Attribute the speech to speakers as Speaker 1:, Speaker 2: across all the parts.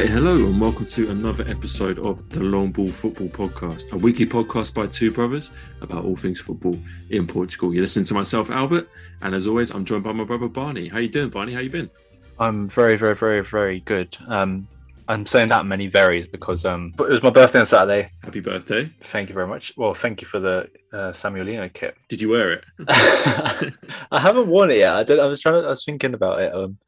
Speaker 1: Right, hello, and welcome to another episode of the Long Ball Football Podcast, a weekly podcast by two brothers about all things football in Portugal. You're listening to myself, Albert, and as always, I'm joined by my brother Barney. How you doing, Barney? How you been?
Speaker 2: I'm very, very, very, very good. Um, I'm saying that many varies because um, it was my birthday on Saturday.
Speaker 1: Happy birthday!
Speaker 2: Thank you very much. Well, thank you for the uh, Samuelino kit.
Speaker 1: Did you wear it?
Speaker 2: I haven't worn it yet. I did. I was trying. To, I was thinking about it. Um,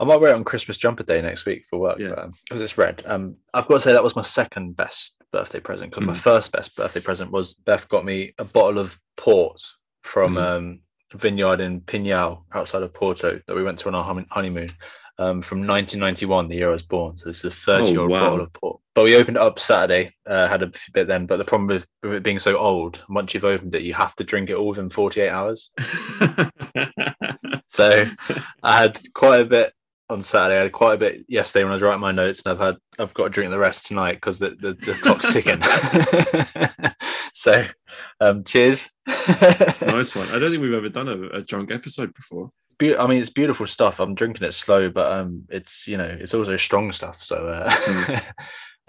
Speaker 2: I might wear it on Christmas jumper day next week for work.
Speaker 1: Yeah.
Speaker 2: because um, it's red. Um, I've got to say that was my second best birthday present because my
Speaker 1: Mm.
Speaker 2: first best birthday present was Beth got me a bottle of port from
Speaker 1: Mm.
Speaker 2: um, a vineyard in Pinhão outside of Porto that we went to on our honeymoon. Um, from 1991, the year I was born. So this is a 30 year old bottle of port. But we opened it up Saturday, uh, had a bit then. But the problem with, with it being so old, once you've opened it, you have to drink it all within 48 hours. So I had quite a bit on Saturday. I had quite a bit yesterday when I was writing my notes, and I've had I've got to drink the rest tonight because the, the, the clock's ticking. so, um, cheers.
Speaker 1: nice one. I don't think we've ever done a, a drunk episode before.
Speaker 2: Be- I mean, it's beautiful stuff. I'm drinking it slow, but um, it's you know, it's also strong stuff. So, uh,
Speaker 1: Mm.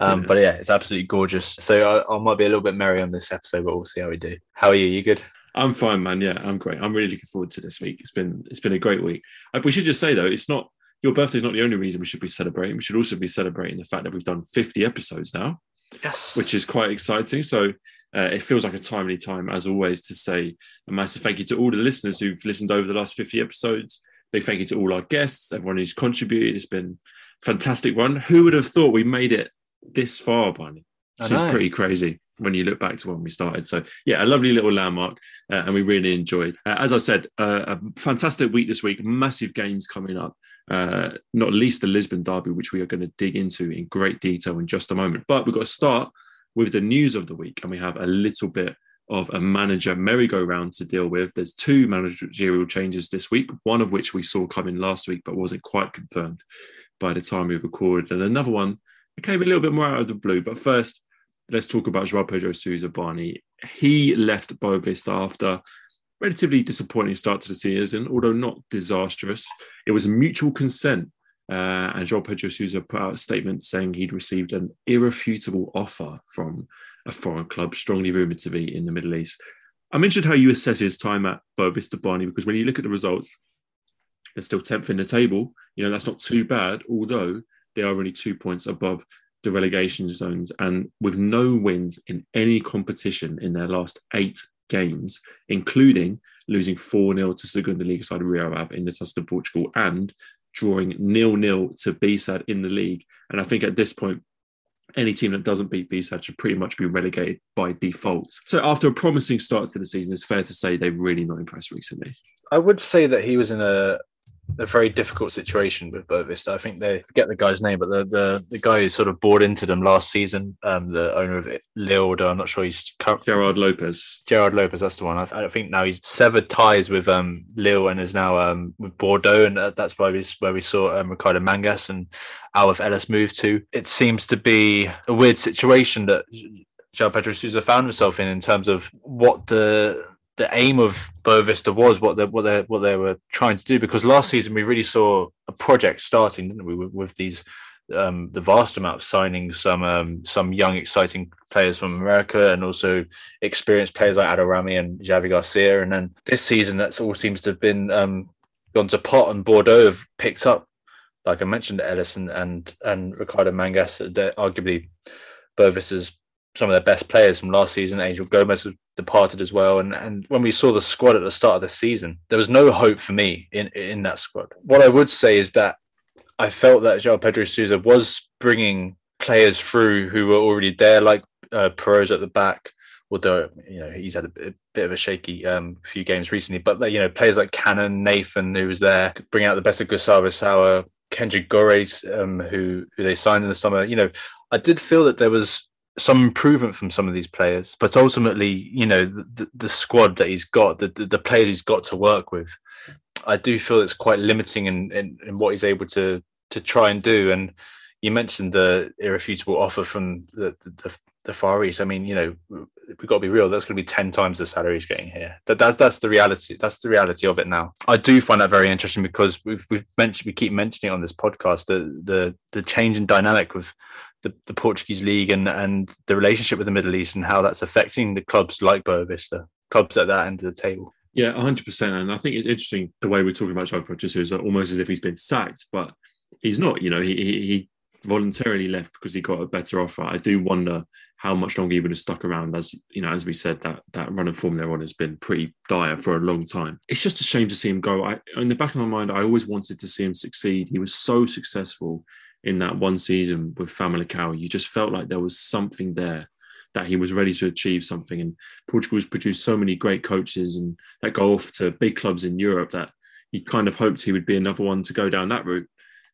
Speaker 2: um,
Speaker 1: Yeah.
Speaker 2: but yeah, it's absolutely gorgeous. So I, I might be a little bit merry on this episode, but we'll see how we do. How are you? You good?
Speaker 1: I'm fine, man. Yeah, I'm great. I'm really looking forward to this week. It's been it's been a great week. We should just say though, it's not your birthday is not the only reason we should be celebrating. We should also be celebrating the fact that we've done 50 episodes now,
Speaker 2: Yes.
Speaker 1: which is quite exciting. So uh, it feels like a timely time, as always, to say a massive thank you to all the listeners who've listened over the last 50 episodes. Big thank you to all our guests, everyone who's contributed. It's been a fantastic one. Who would have thought we made it this far, Barney?
Speaker 2: I
Speaker 1: Seems
Speaker 2: know.
Speaker 1: pretty crazy when you look back to when we started. So yeah, a lovely little landmark, uh, and we really enjoyed. Uh, as I said, uh, a fantastic week this week. Massive games coming up. Uh, not least the Lisbon derby, which we are going to dig into in great detail in just a moment. But we've got to start with the news of the week, and we have a little bit of a manager merry-go-round to deal with. There's two managerial changes this week, one of which we saw coming last week, but wasn't quite confirmed by the time we recorded, and another one that came a little bit more out of the blue. But first, let's talk about Joao Pedro Sousa Barney. He left Boavista after relatively disappointing start to the season, although not disastrous. It was a mutual consent. Uh, and Joao Pedro Sousa put out a statement saying he'd received an irrefutable offer from a foreign club, strongly rumoured to be in the Middle East. I'm interested how you assess his time at Boavista Barney, because when you look at the results, they're still 10th in the table. You know, that's not too bad, although they are only two points above the relegation zones and with no wins in any competition in their last eight games, including losing 4 0 to Segunda League side Real Ab in the Taça de Portugal and drawing nil nil to BSAD in the league. And I think at this point, any team that doesn't beat BSAD should pretty much be relegated by default. So after a promising start to the season, it's fair to say they've really not impressed recently.
Speaker 2: I would say that he was in a a very difficult situation with Boavista. I think they forget the guy's name, but the the, the guy who sort of bought into them last season, um, the owner of it, Lille, I'm not sure he's
Speaker 1: Gerard Lopez.
Speaker 2: Gerard Lopez. That's the one. I, I think now he's severed ties with um, Lille and is now um, with Bordeaux, and uh, that's why we where we saw um, Ricardo Mangas and Alberth Elis move to. It seems to be a weird situation that João Pedro Sousa found himself in in terms of what the the aim of Boavista was, what they what they what they were trying to do. Because last season we really saw a project starting, didn't we, with, with these um, the vast amount of signing some um, some young exciting players from America and also experienced players like Adil Rami and Javi Garcia. And then this season, that's all seems to have been um, gone to pot, and Bordeaux have picked up, like I mentioned, Ellison and and Ricardo Mangas. They're arguably Boavista's some of their best players from last season. Angel Gomes departed as well, and and when we saw the squad at the start of the season, there was no hope for me in in that squad. What I would say is that I felt that João Pedro Sousa was bringing players through who were already there, like uh, Perez at the back. Although you know he's had a bit, bit of a shaky um, few games recently, but you know players like Cannon, Nathan, who was there, bring out the best of Gustavo Sauer, Kenji Gorré, um, who who they signed in the summer. You know, I did feel that there was some improvement from some of these players, but ultimately, you know, the, the, squad that he's got, the, the the players he's got to work with, I do feel it's quite limiting in, in, in what he's able to to try and do. And you mentioned the irrefutable offer from the, the, the Far East. I mean, you know, we've got to be real. That's going to be ten times the salary he's getting here. That, that's that's the reality. That's the reality of it now. I do find that very interesting because we've we've mentioned we keep mentioning on this podcast the the the change in dynamic with the, the Portuguese league and and the relationship with the Middle East and how that's affecting the clubs like Boavista, clubs at that end of the table.
Speaker 1: Yeah, 100%. And I think it's interesting the way we're talking about Joe Pochettino is almost as if he's been sacked, but he's not. You know, he, he voluntarily left because he got a better offer. I do wonder how much longer he would have stuck around. As you know, as we said, that that run of form they're on has been pretty dire for a long time. It's just a shame to see him go. I, in the back of my mind, I always wanted to see him succeed. He was so successful in that one season with Famalicão. You just felt like there was something there that he was ready to achieve something. And Portugal has produced so many great coaches and that go off to big clubs in Europe that he kind of hoped he would be another one to go down that route.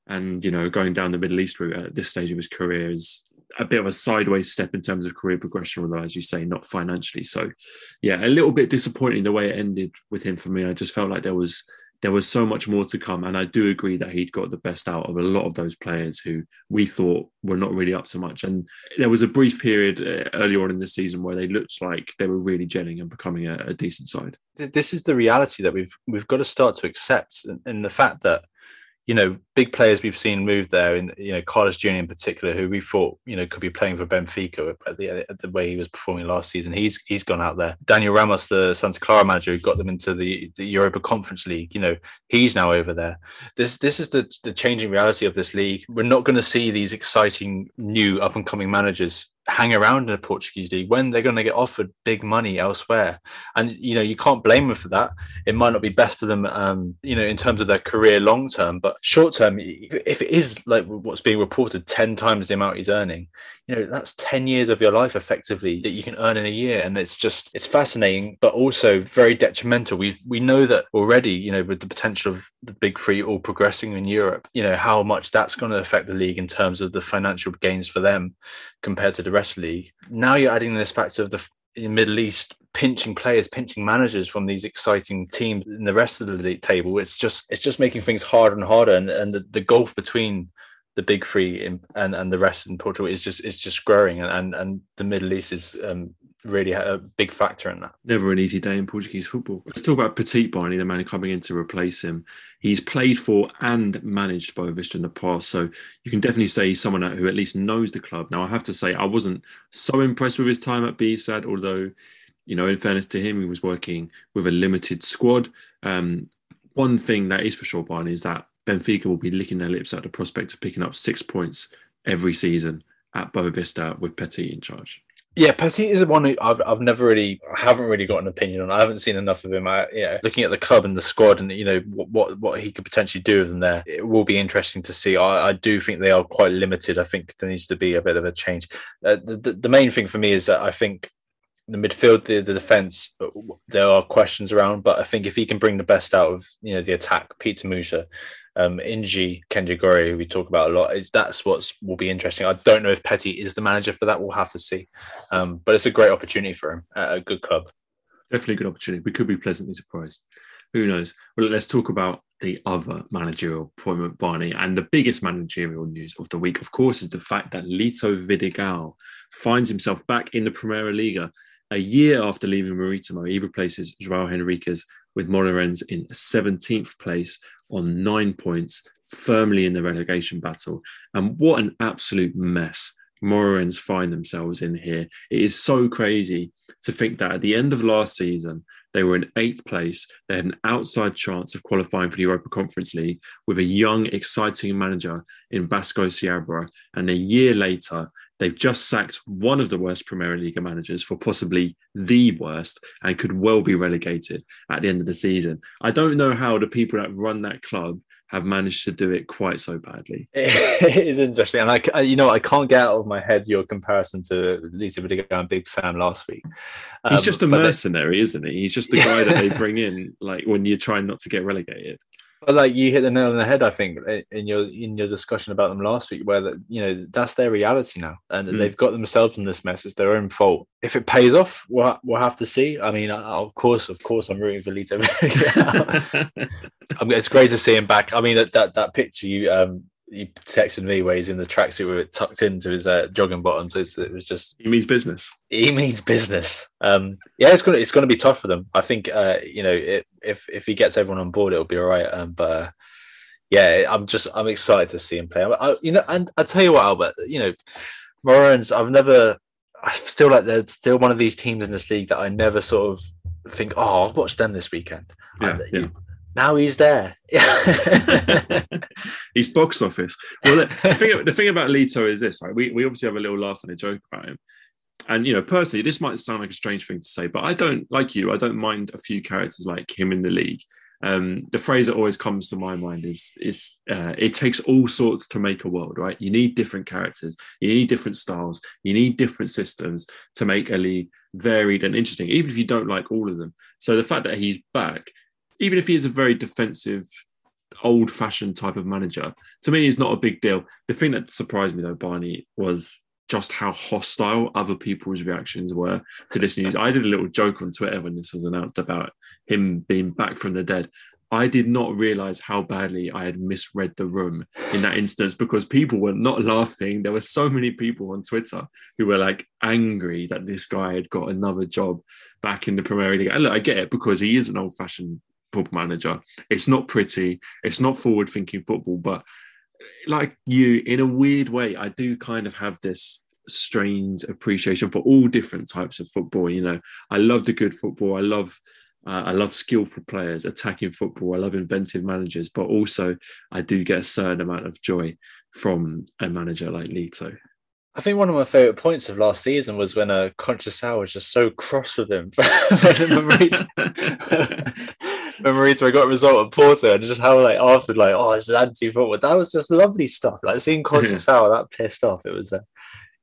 Speaker 1: And you know, going down the Middle East route at this stage of his career is a bit of a sideways step in terms of career progression, although as you say, not financially. So, yeah, a little bit disappointing the way it ended with him for me. I just felt like there was there was so much more to come, and I do agree that he'd got the best out of a lot of those players who we thought were not really up to much. And there was a brief period uh, earlier on in the season where they looked like they were really gelling and becoming a, a decent side.
Speaker 2: This is the reality that we've we've got to start to accept, and the fact that you know, big players we've seen move there, and you know, Carlos Junior in particular, who we thought you know could be playing for Benfica at the at the way he was performing last season. He's he's gone out there. Daniel Ramos, the Santa Clara manager, who got them into the, the Europa Conference League, you know, he's now over there. This this is the the changing reality of this league. We're not going to see these exciting new up and coming managers hang around in the Portuguese league when they're going to get offered big money elsewhere. And you know, you can't blame them for that. It might not be best for them, um, you know, in terms of their career long term, but short term, if it is like what's being reported, ten times the amount he's earning, you know that's 10 years of your life effectively that you can earn in a year and it's just it's fascinating but also very detrimental we we know that already you know with the potential of the big three all progressing in europe you know how much that's going to affect the league in terms of the financial gains for them compared to the rest of the league now you're adding this factor of the Middle East pinching players, pinching managers from these exciting teams in the rest of the league table. It's just it's just making things harder and harder, and and the, the gulf between the big three in, and and the rest in Portugal is just is just growing, and and, and the Middle East is um, really a big factor in that.
Speaker 1: Never an easy day in Portuguese football. Let's talk about Petit Barney, the man coming in to replace him. He's played for and managed Boavista in the past, so you can definitely say he's someone who at least knows the club. Now, I have to say, I wasn't so impressed with his time at BSAD, although, you know, in fairness to him, he was working with a limited squad. Um, one thing that is for sure, Barney, is that Benfica will be licking their lips at the prospect of picking up six points every season at Boavista with Petit in charge.
Speaker 2: Yeah, Petit is one who I've, I've never really, I haven't really got an opinion on. I haven't seen enough of him. I, yeah, looking at the club and the squad, and you know what what, what he could potentially do with them there, it will be interesting to see. I, I do think they are quite limited. I think there needs to be a bit of a change. Uh, the, the, the main thing for me is that I think the midfield, the, the defense, uh, there are questions around, but I think if he can bring the best out of you know the attack, Petar Musa, um, Ingi Kenjagori, who we talk about a lot, that's what will be interesting. I don't know if Petit is the manager for that. We'll have to see, um, but it's a great opportunity for him at a good club.
Speaker 1: Definitely a good opportunity. We could be pleasantly surprised. Who knows? Well, let's talk about the other managerial appointment, Barney. And the biggest managerial news of the week, of course, is the fact that Lito Vidigal finds himself back in the Primeira Liga a year after leaving Maritimo, he replaces Joao Henriques with Moreirense in 17th place on nine points, firmly in the relegation battle. And what an absolute mess Moreirense find themselves in here. It is so crazy to think that at the end of last season, they were in eighth place. They had an outside chance of qualifying for the Europa Conference League with a young, exciting manager in Vasco Seabra. And a year later, They've just sacked one of the worst Premier League managers for possibly the worst and could well be relegated at the end of the season. I don't know how the people that run that club have managed to do it quite so badly.
Speaker 2: It is interesting, and I, you know, I can't get out of my head your comparison to Lito Vidigal and Big Sam last week.
Speaker 1: Um, He's just a mercenary, isn't he? He's just the guy that they bring in, like when you're trying not to get relegated.
Speaker 2: But like you hit the nail on the head, I think, in your in your discussion about them last week, where that you know that's their reality now, and mm. they've got themselves in this mess. It's their own fault. If it pays off, we'll, we'll have to see. I mean, of course, of course, I'm rooting for Lito. I mean, it's great to see him back. I mean, that that, that picture you um he texted me where he's in the tracksuit with it tucked into his uh, jogging bottoms. It's, it was just
Speaker 1: he means business.
Speaker 2: He means business. Um, yeah, it's gonna it's gonna be tough for them. I think uh, you know it, if if he gets everyone on board, it'll be all right. Um, but uh, yeah, I'm just I'm excited to see him play. I, you know, and I tell you what, Albert, you know, Maroons, I've never, I still like they're still one of these teams in this league that I never sort of think, oh, I'll watch them this weekend.
Speaker 1: Yeah, yeah.
Speaker 2: Now he's there.
Speaker 1: he's box office. Well, the, thing, the thing about Lito is this: right? We we obviously have a little laugh and a joke about him. And you know, personally, this might sound like a strange thing to say, but I don't like you. I don't mind a few characters like him in the league um, the phrase that always comes to my mind is is uh, it takes all sorts to make a world right you need different characters you need different styles you need different systems to make a league varied and interesting even if you don't like all of them so the fact that he's back even if he is a very defensive old fashioned type of manager to me is not a big deal the thing that surprised me though barney was just how hostile other people's reactions were to this news. I did a little joke on Twitter when this was announced about him being back from the dead. I did not realize how badly I had misread the room in that instance because people were not laughing. There were so many people on Twitter who were like angry that this guy had got another job back in the Premier League. And look, I get it because he is an old fashioned football manager. It's not pretty, it's not forward thinking football, but like you, in a weird way, I do kind of have this strange appreciation for all different types of football. You know, I love the good football. I love uh, I love skillful players, attacking football. I love inventive managers, but also I do get a certain amount of joy from a manager like Lito.
Speaker 2: I think one of my favourite points of last season was when uh, Conceição was just so cross with him. when Marita got a result at Porto and just how like after like oh it's anti-football. That was just lovely stuff. Like seeing Conceição that pissed off. It was uh,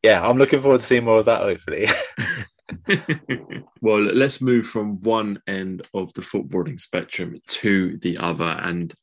Speaker 2: yeah, I'm looking forward to seeing more of that. Hopefully.
Speaker 1: well, let's move from one end of the footballing spectrum to the other, and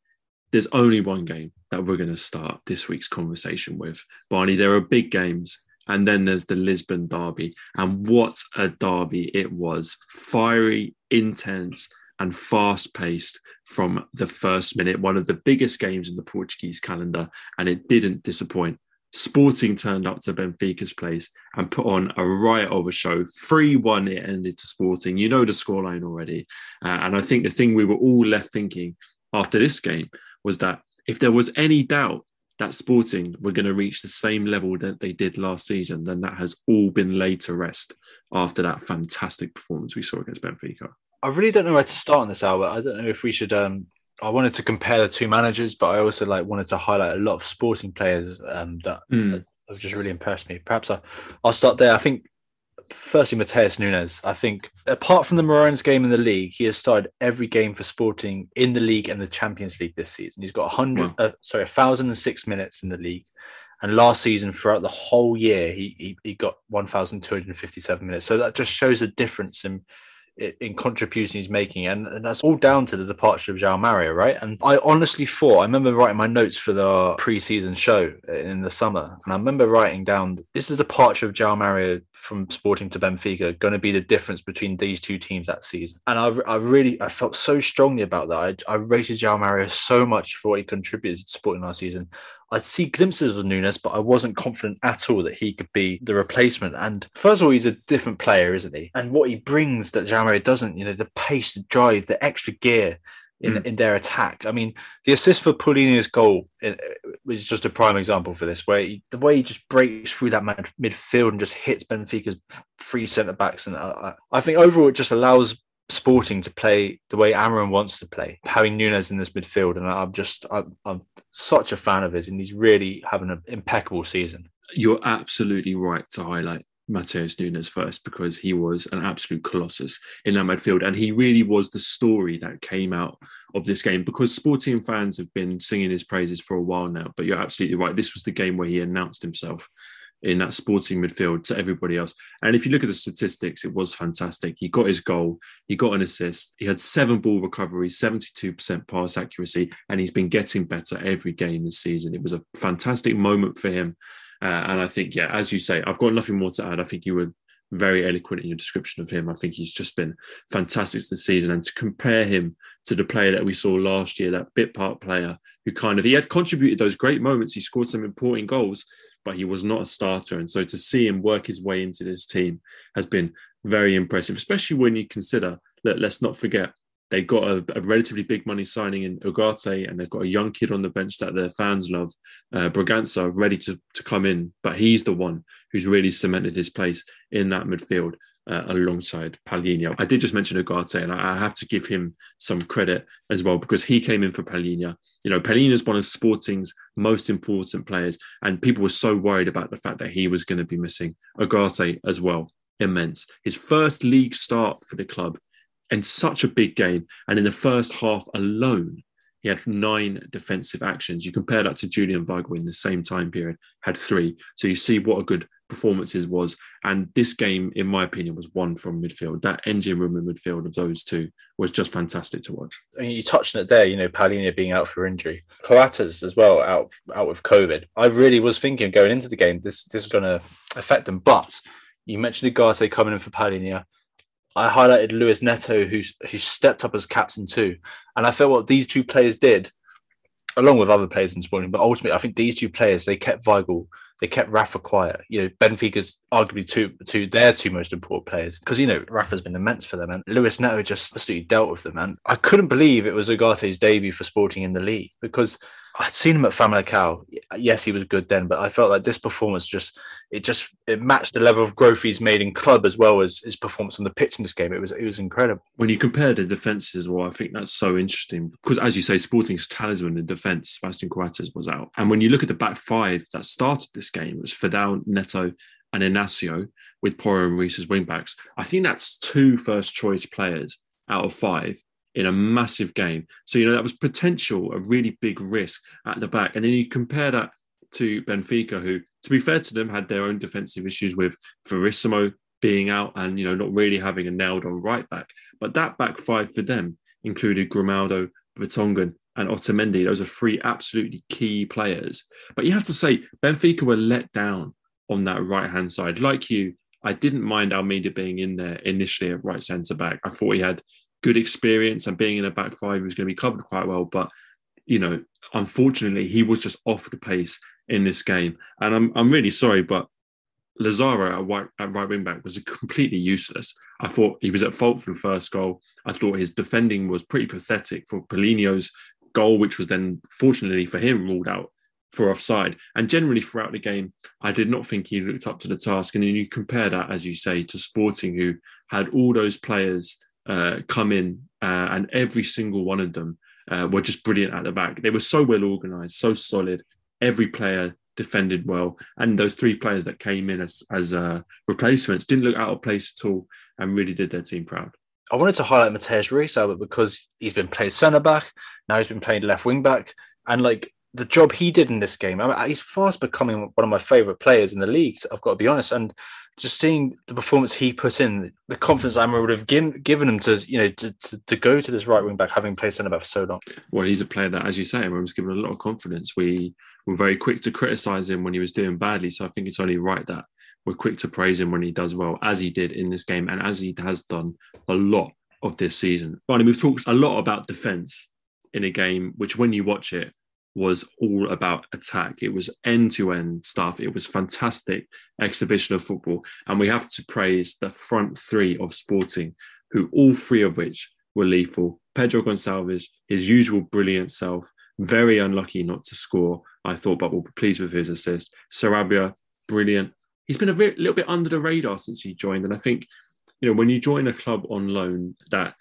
Speaker 1: there's only one game that we're going to start this week's conversation with. Barney, there are big games, and then there's the Lisbon derby, and what a derby it was! Fiery, intense, and fast paced from the first minute. One of the biggest games in the Portuguese calendar, and it didn't disappoint. Sporting turned up to Benfica's place and put on a riot of a show. 3 1 it ended to Sporting. You know the scoreline already. Uh, and I think the thing we were all left thinking after this game was that if there was any doubt that Sporting were going to reach the same level that they did last season, then that has all been laid to rest after that fantastic performance we saw against Benfica.
Speaker 2: I really don't know where to start on this, Albert. I don't know if we should um, I wanted to compare the two managers, but I also like wanted to highlight a lot of sporting players um, that
Speaker 1: mm.
Speaker 2: have just really impressed me. Perhaps I, I'll start there. I think firstly Matheus Nunes. I think apart from the Maroons game in the league, he has started every game for Sporting in the league and the Champions League this season. He's got hundred, wow. uh, sorry, thousand and six minutes in the league, and last season throughout the whole year he he, he got one thousand two hundred fifty seven minutes. So that just shows a difference in in contribution he's making, and, and, that's all down to the departure of João Mario, right? And I honestly thought I remember writing my notes for the pre-season show in the summer, and I remember writing down is the departure of João Mario from Sporting to Benfica going to be the difference between these two teams that season? And I, I really I felt so strongly about that. I, I rated João Mario so much for what he contributed to Sporting last season. I'd see glimpses of Nunes, but I wasn't confident at all that he could be the replacement. And first of all, he's a different player, isn't he? And what he brings that João Mario doesn't, you know, the pace, the drive, the extra gear in, mm. in their attack. I mean, the assist for Paulinho's goal eh, eh, was just a prime example for this, where he, the way he just breaks through that midfield and just hits Benfica's three centre backs. And I, I think overall, it just allows Sporting to play the way Amorim wants to play, having Nunes in this midfield, and I'm just I'm, I'm such a fan of his, and he's really having an impeccable season.
Speaker 1: You're absolutely right to highlight Matheus Nunes first because he was an absolute colossus in that midfield, and he really was the story that came out of this game. Because Sporting fans have been singing his praises for a while now, but you're absolutely right. This was the game where he announced himself in that sporting midfield to everybody else. And if you look at the statistics, it was fantastic. He got his goal, he got an assist, he had seven ball recoveries, 72% pass accuracy, and he's been getting better every game this season. It was a fantastic moment for him. Uh, and I think, yeah, as you say, I've got nothing more to add. I think you were very eloquent in your description of him. I think he's just been fantastic this season. And to compare him to the player that we saw last year, that bit part player who kind of he had contributed those great moments. He scored some important goals, but he was not a starter. And so to see him work his way into this team has been very impressive, especially when you consider that let's not forget they got a, a, relatively big money signing in Ugarte, and they've got a young kid on the bench that their fans love, uh, Bragança, ready to, to come in. But he's the one who's really cemented his place in that midfield uh, alongside Palhinha. I did just mention Ugarte, and I, I, have to give him some credit as well because he came in for Palhinha. You know, Palhinha is one of Sporting's most important players, and people were so worried about the fact that he was going to be missing. Ugarte as well, immense. His first league start for the club in such a big game. And in the first half alone, he had nine defensive actions. You compare that to Julian Weigl in the same time period, had three. So you see what a good performances was. And this game, in my opinion, was won from midfield. That engine room in midfield of those two was just fantastic to watch.
Speaker 2: And you touched on it there, you know, Palhinha being out for injury. Coates as well, out out with COVID. I really was thinking going into the game, this this is gonna affect them. But you mentioned Ugarte coming in for Palhinha. I highlighted Luis Neto, who who stepped up as captain too, and I felt what these two players did, along with other players in Sporting, but ultimately I think these two players they kept Weigl, they kept Rafa quiet. You know, Benfica's arguably two two their two most important players because you know Rafa's been immense for them, and Luis Neto just absolutely dealt with them, and I couldn't believe it was Ugarte's debut for Sporting in the league because I'd seen him at Famalicão. Yes, he was good then, but I felt like this performance just it just it matched the level of growth he's made in club as well as his performance on the pitch in this game. It was it was incredible.
Speaker 1: When you compare the defenses well, I think that's so interesting because as you say, Sporting's talisman in defence, Sebastian Coates was out, and when you look at the back five that started this game, it was Feddal, Neto, and Inacio with Porro and Reis as wing. I think that's two first choice players out of five in a massive game. So, you know, that was potential, a really big risk at the back. And then you compare that to Benfica, who, to be fair to them, had their own defensive issues with Verissimo being out and, you know, not really having a nailed on right back. But that back five for them included Grimaldo, Vertonghen, and Otamendi. Those are three absolutely key players. But you have to say, Benfica were let down on that right hand side. Like you, I didn't mind Almeida being in there initially at right centre back. I thought he had good experience and being in a back five was going to be covered quite well. But you know, unfortunately, he was just off the pace in this game, and I'm I'm really sorry, but Lazaro at right, at right wing back was completely useless. I thought he was at fault for the first goal. I thought his defending was pretty pathetic for Palhinha's goal, which was then fortunately for him ruled out for offside. And generally throughout the game, I did not think he looked up to the task. And then you compare that, as you say, to Sporting, who had all those players uh, come in, uh, and every single one of them uh, were just brilliant at the back. They were so well organised, so solid. Every player defended well, and those three players that came in as as uh, replacements didn't look out of place at all, and really did their team proud.
Speaker 2: I wanted to highlight Matheus Reis, Albert, because he's been playing centre back, now he's been playing left wing back, and like the job he did in this game, I mean, he's fast becoming one of my favourite players in the league. I've got to be honest, and just seeing the performance he put in, the confidence Amorim would have given, given him to, you know, to, to, to go to this right wing back, having played centre back for so long.
Speaker 1: Well, he's a player that, as you say, was given a lot of confidence. We were very quick to criticise him when he was doing badly, so I think it's only right that we're quick to praise him when he does well, as he did in this game, and as he has done a lot of this season. Barney, we've talked a lot about defence in a game, which when you watch it was all about attack. It was end to end stuff. It was fantastic exhibition of football. And we have to praise the front three of Sporting, who all three of which were lethal. Pedro Gonçalves, his usual brilliant self, very unlucky not to score, I thought, but we'll be pleased with his assist. Sarabia, brilliant. He's been a little bit under the radar since he joined. And I think, you know, when you join a club on loan that,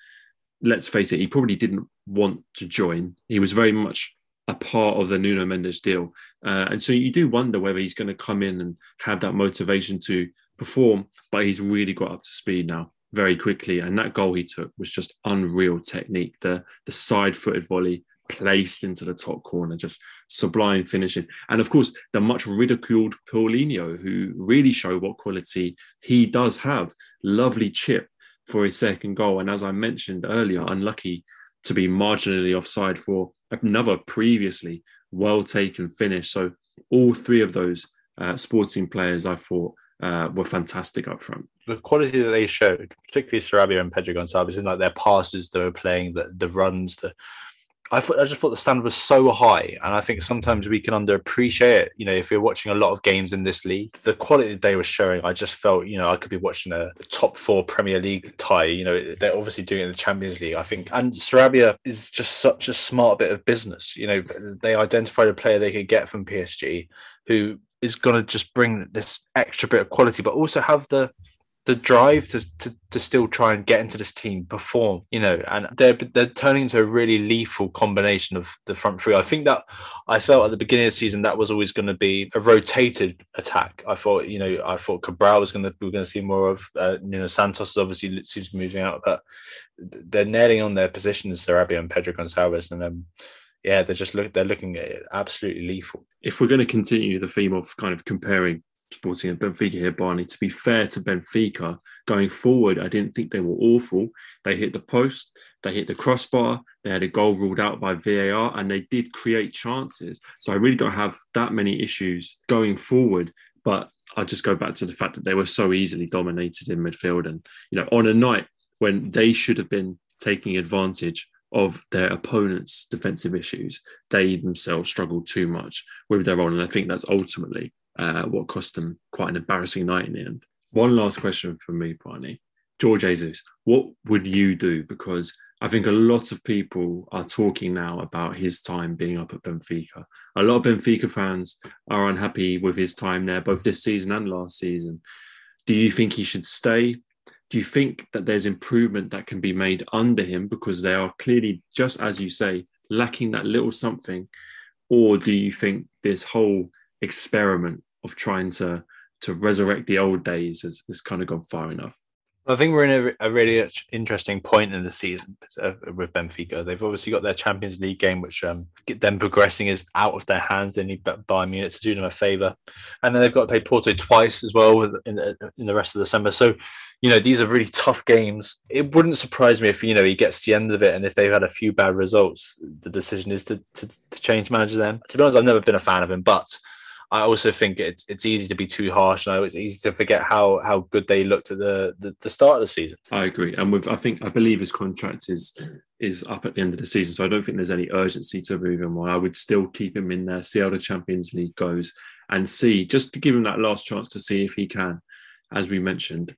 Speaker 1: let's face it, he probably didn't want to join. He was very much a part of the Nuno Mendes deal. Uh, and so you do wonder whether he's going to come in and have that motivation to perform, but he's really got up to speed now very quickly. And that goal he took was just unreal technique. The, the side footed volley placed into the top corner, just sublime finishing. And of course, the much ridiculed Paulinho, who really showed what quality he does have. Lovely chip for his second goal. And as I mentioned earlier, unlucky to be marginally offside for another previously well taken finish. So all three of those uh, sporting players, I thought, uh, were fantastic up front.
Speaker 2: The quality that they showed, particularly Sarabia and Pedro Gonçalves, in like their passes they were playing, the the runs, the I thought I just thought the standard was so high, and I think sometimes we can underappreciate it. You know, if you're watching a lot of games in this league, the quality they were showing, I just felt you know I could be watching a, top four Premier League tie. You know, they're obviously doing it in the Champions League. I think, and Sarabia is just such a smart bit of business. You know, they identified a player they could get from PSG who is going to just bring this extra bit of quality, but also have the the drive to, to to still try and get into this team, perform, you know, and they're they're turning into a really lethal combination of the front three. I think that I felt at the beginning of the season that was always going to be a rotated attack. I thought, you know, I thought Cabral was going to we are going to see more of. Uh, you know, Santos obviously seems moving out, but they're nailing on their positions, Sarabia and Pedro Gonçalves, and um, yeah, they're just look they're looking absolutely lethal.
Speaker 1: If we're going to continue the theme of kind of comparing Sporting and Benfica here, Barney. To be fair to Benfica, going forward, I didn't think they were awful. They hit the post, they hit the crossbar, they had a goal ruled out by VAR, and they did create chances. So I really don't have that many issues going forward. But I just go back to the fact that they were so easily dominated in midfield, and you know, on a night when they should have been taking advantage of their opponent's defensive issues, they themselves struggled too much with their own. And I think that's ultimately uh, what cost them quite an embarrassing night in the end. One last question from me, Barney. Jorge Jesus, what would you do? Because I think a lot of people are talking now about his time being up at Benfica. A lot of Benfica fans are unhappy with his time there, both this season and last season. Do you think he should stay? Do you think that there's improvement that can be made under him because they are clearly, just as you say, lacking that little something? Or do you think this whole experiment of trying to to resurrect the old days has, has kind of gone far enough.
Speaker 2: I think we're in a, a really interesting point in the season uh, with Benfica. They've obviously got their Champions League game, which um, them progressing is out of their hands. They need Bayern Munich to do them a favour, and then they've got to play Porto twice as well in the, in the rest of December. So, you know, these are really tough games. It wouldn't surprise me if you know he gets to the end of it, and if they've had a few bad results, the decision is to to, to change manager. Then, to be honest, I've never been a fan of him, but I also think it's it's easy to be too harsh. Know it's easy to forget how how good they looked at the, the, the start of the season.
Speaker 1: I agree, and with I think I believe his contract is is up at the end of the season, so I don't think there's any urgency to move him on. I would still keep him in there, see how the Champions League goes, and see just to give him that last chance to see if he can, as we mentioned,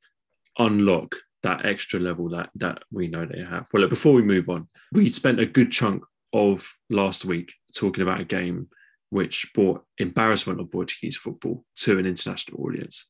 Speaker 1: unlock that extra level that that we know they have. Well, look, before we move on, we spent a good chunk of last week talking about a game which brought embarrassment of Portuguese football to an international audience.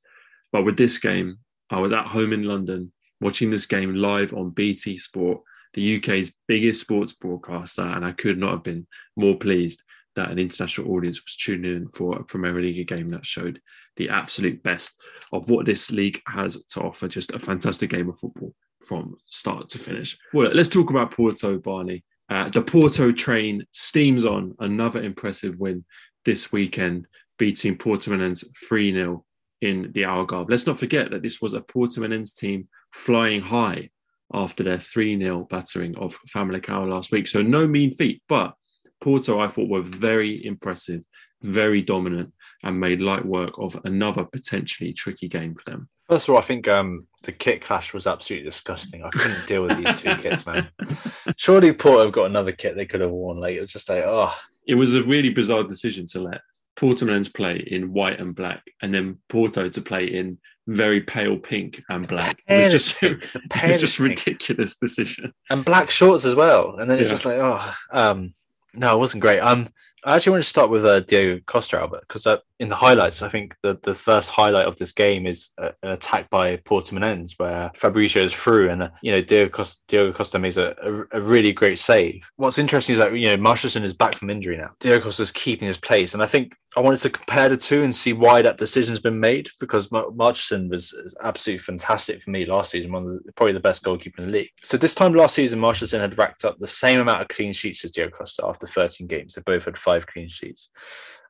Speaker 1: But with this game, I was at home in London watching this game live on BT Sport, the UK's biggest sports broadcaster, and I could not have been more pleased that an international audience was tuning in for a Premier League game that showed the absolute best of what this league has to offer. Just a fantastic game of football from start to finish. Well, let's talk about Porto, Barney. Uh, the Porto train steams on. Another impressive win this weekend, beating Porto Portimonense 3 0 in the Algarve. Let's not forget that this was a Porto Portimonense team flying high after their 3 0 battering of Famalicão last week. So, no mean feat, but Porto, I thought, were very impressive, very dominant, and made light work of another potentially tricky game for them.
Speaker 2: First of all, I think um, the kit clash was absolutely disgusting. I couldn't deal with these two kits, man. Surely Porto have got another kit they could have worn. Like it was just like, oh.
Speaker 1: It was a really bizarre decision to let Portimonense play in white and black, and then Porto to play in very pale pink and black. It was just, it was just ridiculous decision.
Speaker 2: And black shorts as well. And then it's yeah. just like, oh, um, no, it wasn't great. Um, I actually want to start with uh, Diogo Costa, Albert, because uh, in the highlights, I think the, the first highlight of this game is uh, an attack by Portimonense where Fabrizio is through and, uh, you know, Diogo Costa, Costa makes a, a, a, really great save. What's interesting is that, you know, Marchesín is back from injury now. Diogo Costa is keeping his place. And I think I wanted to compare the two and see why that decision's been made because Mar- was absolutely fantastic for me last season, one of the, probably the best goalkeeper in the league. So this time last season, Marchesín had racked up the same amount of clean sheets as Diogo Costa after 13 games. They both had five clean sheets.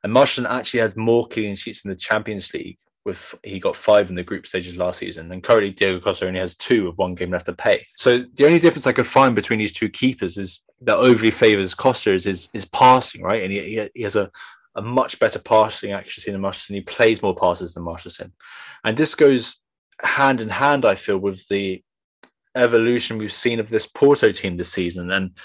Speaker 2: And Marchesín actually has more clean sheets in the Champions League. With he got five in the group stages last season, and currently Diogo Costa only has two with one game left to pay. So the only difference I could find between these two keepers is that overly favours Costa is his, his passing, right? And he, he has a a much better passing accuracy than Marchesín. He plays more passes than Marchesín. And this goes hand in hand, I feel, with the evolution we've seen of this Porto team this season. And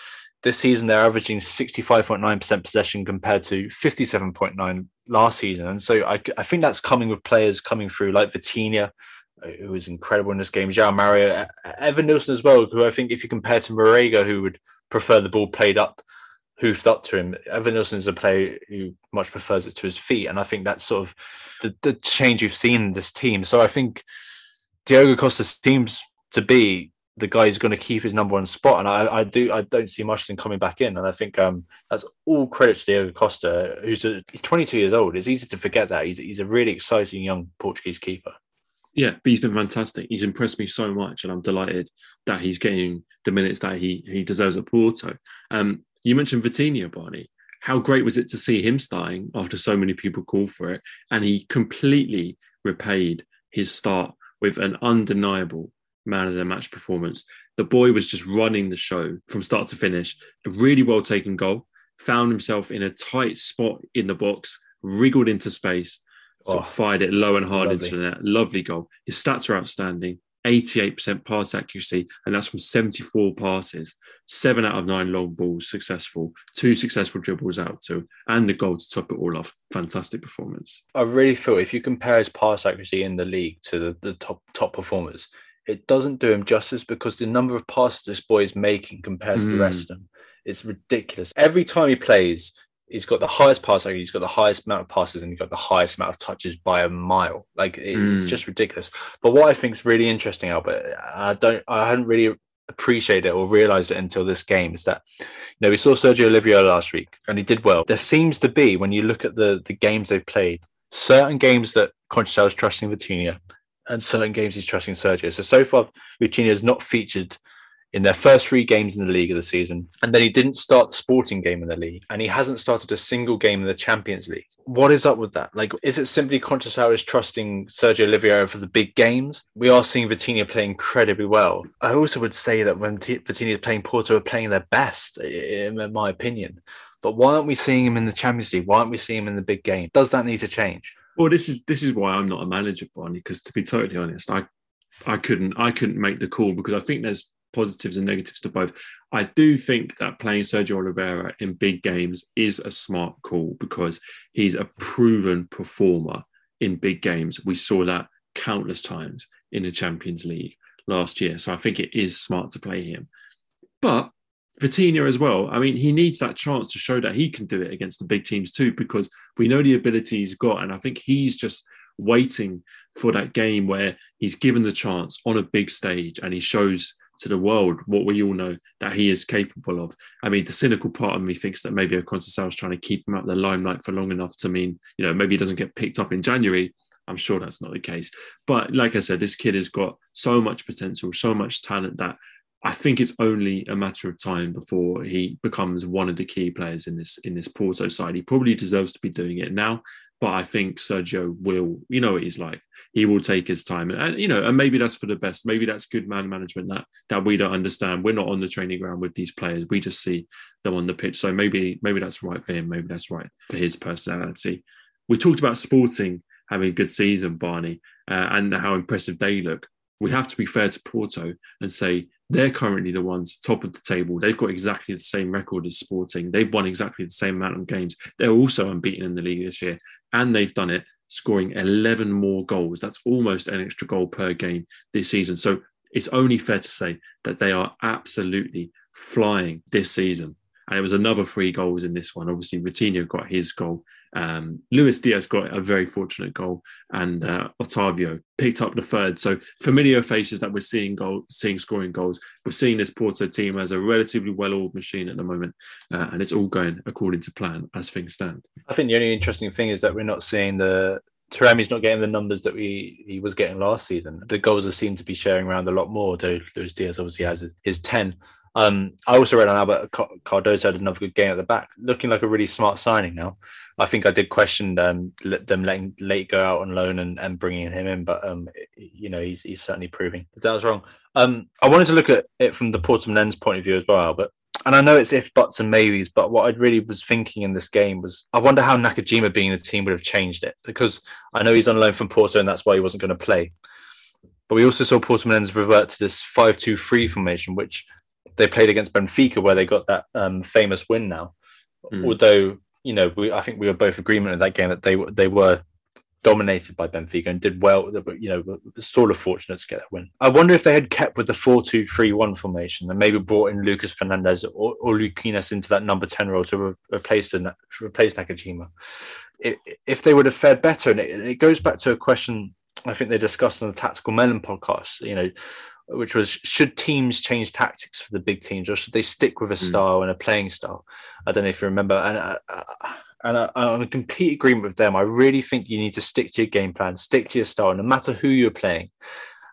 Speaker 2: this season, they're averaging 65.9% possession compared to 57.9 last season. And so I, I think that's coming with players coming through like Vitinha, uh, who was incredible in this game, João Mario, Evanilson as well, who I think if you compare to Marega, who would prefer the ball played up, hoofed up to him, Evanilson is a player who much prefers it to his feet. And I think that's sort of the, the change you've seen in this team. So I think Diogo Costa seems to be the guy who's going to keep his number one spot. And I, I do I don't see Marchesín coming back in. And I think um, that's all credit to Diogo Costa, who's a, he's 22 years old. It's easy to forget that he's he's a really exciting young Portuguese keeper.
Speaker 1: Yeah, but he's been fantastic. He's impressed me so much, and I'm delighted that he's getting the minutes that he he deserves at Porto. Um, you mentioned Vitinha, Barney. How great was it to see him starting after so many people called for it, and he completely repaid his start with an undeniable man of the match performance. The boy was just running the show from start to finish. A really well taken goal. Found himself in a tight spot in the box, wriggled into space, so oh, fired it low and hard lovely. into the net. Lovely goal. His stats are outstanding. 88% pass accuracy, and that's from 74 passes. Seven out of nine long balls successful, two successful dribbles out to, and the goal to top it all off. Fantastic performance.
Speaker 2: I really feel if you compare his pass accuracy in the league to the, the top top performers, it doesn't do him justice because the number of passes this boy is making compared to mm. the rest of them is ridiculous. Every time he plays, he's got the highest pass he's got the highest amount of passes, and he's got the highest amount of touches by a mile. Like it's mm. just ridiculous. But what I think is really interesting, Albert, I don't, I hadn't really appreciated it or realized it until this game is that you know we saw Sergio Oliveira last week and he did well. There seems to be when you look at the the games they've played, certain games that Conceição is trusting Vitinha and certain games he's trusting Sergio. So so far, Vitinha has not featured in their first three games in the league of the season, and then he didn't start the sporting game in the league, and he hasn't started a single game in the Champions League. What is up with that? Like, is it simply Conceição is trusting Sergio Oliveira for the big games? We are seeing Vitinha play incredibly well. I also would say that when T- Vitinha is playing Porto, are playing their best, in my opinion. But why aren't we seeing him in the Champions League? Why aren't we seeing him in the big game? Does that need to change?
Speaker 1: Well, this is this is why I'm not a manager, Barney. Because to be totally honest, I I couldn't I couldn't make the call because I think there's positives and negatives to both. I do think that playing Sergio Oliveira in big games is a smart call because he's a proven performer in big games. We saw that countless times in the Champions League last year. So I think it is smart to play him. But Vitinha as well. I mean, he needs that chance to show that he can do it against the big teams too, because we know the ability he's got. And I think he's just waiting for that game where he's given the chance on a big stage and he shows to the world what we all know that he is capable of. I mean, the cynical part of me thinks that maybe Conceição is trying to keep him out the limelight for long enough to mean, you know, maybe he doesn't get picked up in January. I'm sure that's not the case. But like I said, this kid has got so much potential, so much talent that I think it's only a matter of time before he becomes one of the key players in this in this Porto side. He probably deserves to be doing it now, but I think Sergio will. You know what he's like. He will take his time, and, and you know, and maybe that's for the best. Maybe that's good man management that that we don't understand. We're not on the training ground with these players. We just see them on the pitch. So maybe maybe that's right for him. Maybe that's right for his personality. We talked about Sporting having a good season, Barney, uh, and how impressive they look. We have to be fair to Porto and say they're currently the ones top of the table. They've got exactly the same record as Sporting. They've won exactly the same amount of games. They're also unbeaten in the league this year, and they've done it scoring 11 more goals. That's almost an extra goal per game this season. So it's only fair to say that they are absolutely flying this season. And it was another three goals in this one. Obviously, Vitinha got his goal um, Luis Diaz got a very fortunate goal, and uh, Otavio picked up the third. So familiar faces that we're seeing goal, seeing scoring goals. We're seeing this Porto team as a relatively well-oiled machine at the moment, uh, and it's all going according to plan as things stand.
Speaker 2: I think the only interesting thing is that we're not seeing the Taremi's not getting the numbers that we he was getting last season. The goals are seem to be sharing around a lot more. Though Luis Diaz obviously has his ten. Um, I also read on Albert Cardoso had another good game at the back, looking like a really smart signing now. I think I did question um, them letting Leite go out on loan and, and bringing him in, but um, you know he's, he's certainly proving that, that was wrong. Um, I wanted to look at it from the Portimonense point of view as well, but and I know it's if buts and maybes, but what I really was thinking in this game was I wonder how Nakajima being in the team would have changed it because I know he's on loan from Porto and that's why he wasn't going to play. But we also saw Portimonense revert to this 5 2 3 formation, which they played against Benfica, where they got that um, famous win now. Mm. Although, you know, we, I think we were both agreement in that game that they, they were dominated by Benfica and did well. You know, sort of fortunate to get that win. I wonder if they had kept with the 4-2-3-1 formation and maybe brought in Lucas Fernandes or, or Luquinhas into that number 10 role to re- replace the, replace Nakajima. If, if they would have fared better, and it, it goes back to a question I think they discussed on the Tactical Melon podcast. You know, which was should teams change tactics for the big teams or should they stick with a hmm. style mm. and a playing style? I don't know if you remember. And, uh, uh, and I, I'm in complete agreement with them. I really think you need to stick to your game plan, stick to your style, no matter who you're playing.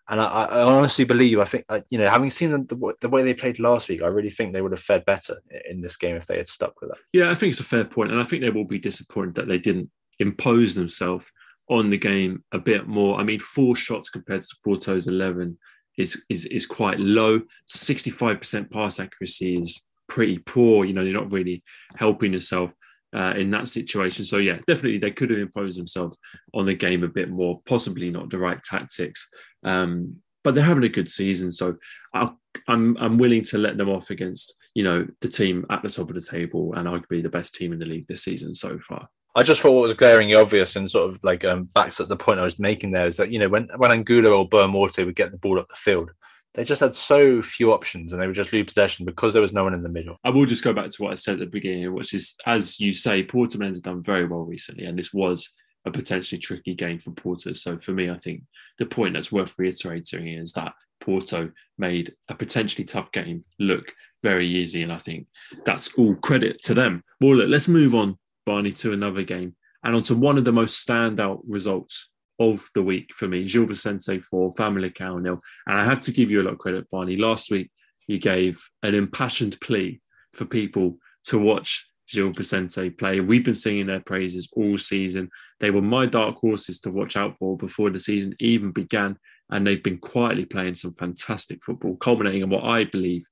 Speaker 2: And I, I honestly believe, I think, uh, you know, having seen the, the, way they played last week, I really think they would have fared better in this game if they had stuck with that.
Speaker 1: Yeah, I think it's a fair point, and I think they will be disappointed that they didn't impose themselves on the game a bit more. I mean, four shots compared to Porto's eleven is is is quite low. Sixty five percent pass accuracy is pretty poor. You know, you're not really helping yourself uh, in that situation. So yeah, definitely they could have imposed themselves on the game a bit more. Possibly not the right tactics, um, but they're having a good season. So i I'm, I'm willing to let them off against you know the team at the top of the table and arguably the best team in the league this season so far.
Speaker 2: I just thought what was glaringly obvious and sort of like um, backs at the point I was making there is that you know when when Angulo or Boa Morte would get the ball up the field, they just had so few options and they would just lose possession because there was no one in the middle.
Speaker 1: I will just go back to what I said at the beginning, which is, as you say, Portimonense have done very well recently, and this was a potentially tricky game for Porto. So for me, I think the point that's worth reiterating is that Porto made a potentially tough game look very easy, and I think that's all credit to them. Well, look, let's move on, Barney, to another game and onto one of the most standout results of the week for me. Gil Vicente for Famalicão nil. And I have to give you a lot of credit, Barney. Last week, you gave an impassioned plea for people to watch Gil Vicente play. We've been singing their praises all season. They were my dark horses to watch out for before the season even began. And they've been quietly playing some fantastic football, culminating in what I believe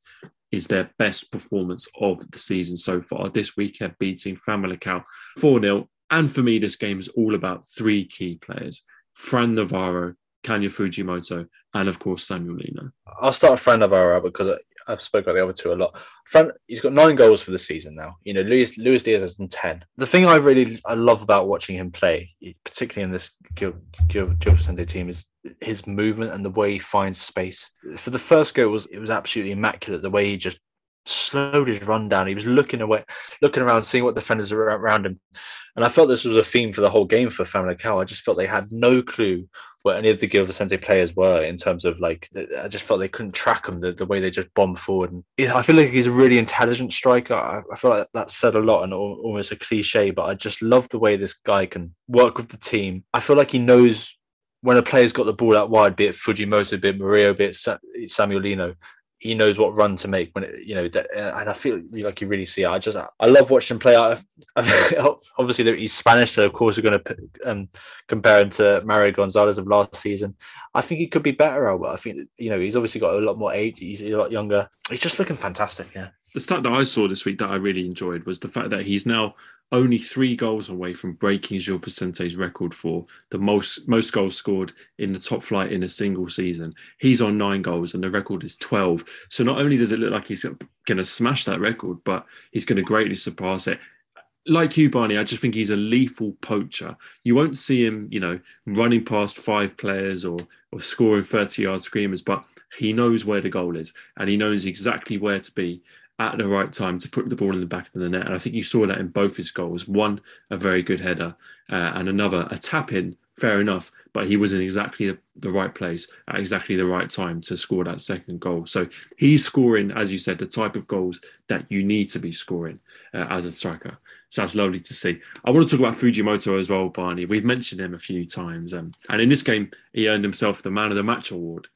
Speaker 1: is their best performance of the season so far. This weekend, beating Famalicão 4 0. And for me, this game is all about three key players. Fran Navarro, Kanya Fujimoto, and of course Samuel Lino.
Speaker 2: I'll start Fran Navarro because I've spoken about the other two a lot. He's got nine goals for the season now. You know, Luis Luis Diaz has done ten. The thing I really I love about watching him play, particularly in this Gil, Gil, Vicente team, is his movement and the way he finds space. For the first goal, it was it was absolutely immaculate. The way he just slowed his run down. He was looking away, looking around, seeing what defenders are around him. And I felt this was a theme for the whole game for Famalicão. I just felt they had no clue where any of the Gil Vicente players were in terms of like, I just felt they couldn't track him the, the way they just bombed forward. And I feel like he's a really intelligent striker. I, I feel like that said a lot and almost a cliche, but I just love the way this guy can work with the team. I feel like he knows when a player's got the ball out wide, be it Fujimoto, be it Murillo, be it Samuel Lino, he knows what run to make when it, you know, that, and I feel like you really see. I just, I love watching him play. I, obviously, he's Spanish, so of course we're going to um, compare him to Mario Gonzalez of last season. I think he could be better, Albert. I think you know he's obviously got a lot more age. He's a lot younger. He's just looking fantastic. Yeah.
Speaker 1: The stat that I saw this week that I really enjoyed was the fact that he's now only three goals away from breaking Gil Vicente's record for the most most goals scored in the top flight in a single season. He's on nine goals and the record is 12. So not only does it look like he's going to smash that record, but he's going to greatly surpass it. Like you, Barney, I just think he's a lethal poacher. You won't see him, you know, running past five players or or scoring 30 yard screamers, but he knows where the goal is and he knows exactly where to be at the right time to put the ball in the back of the net. And I think you saw that in both his goals. One, a very good header, uh, and another, a tap in, fair enough, but he was in exactly the, right place at exactly the right time to score that second goal. So he's scoring, as you said, the type of goals that you need to be scoring uh, as a striker. So that's lovely to see. I want to talk about Fujimoto as well, Barney. We've mentioned him a few times. Um, and in this game, he earned himself the man of the match award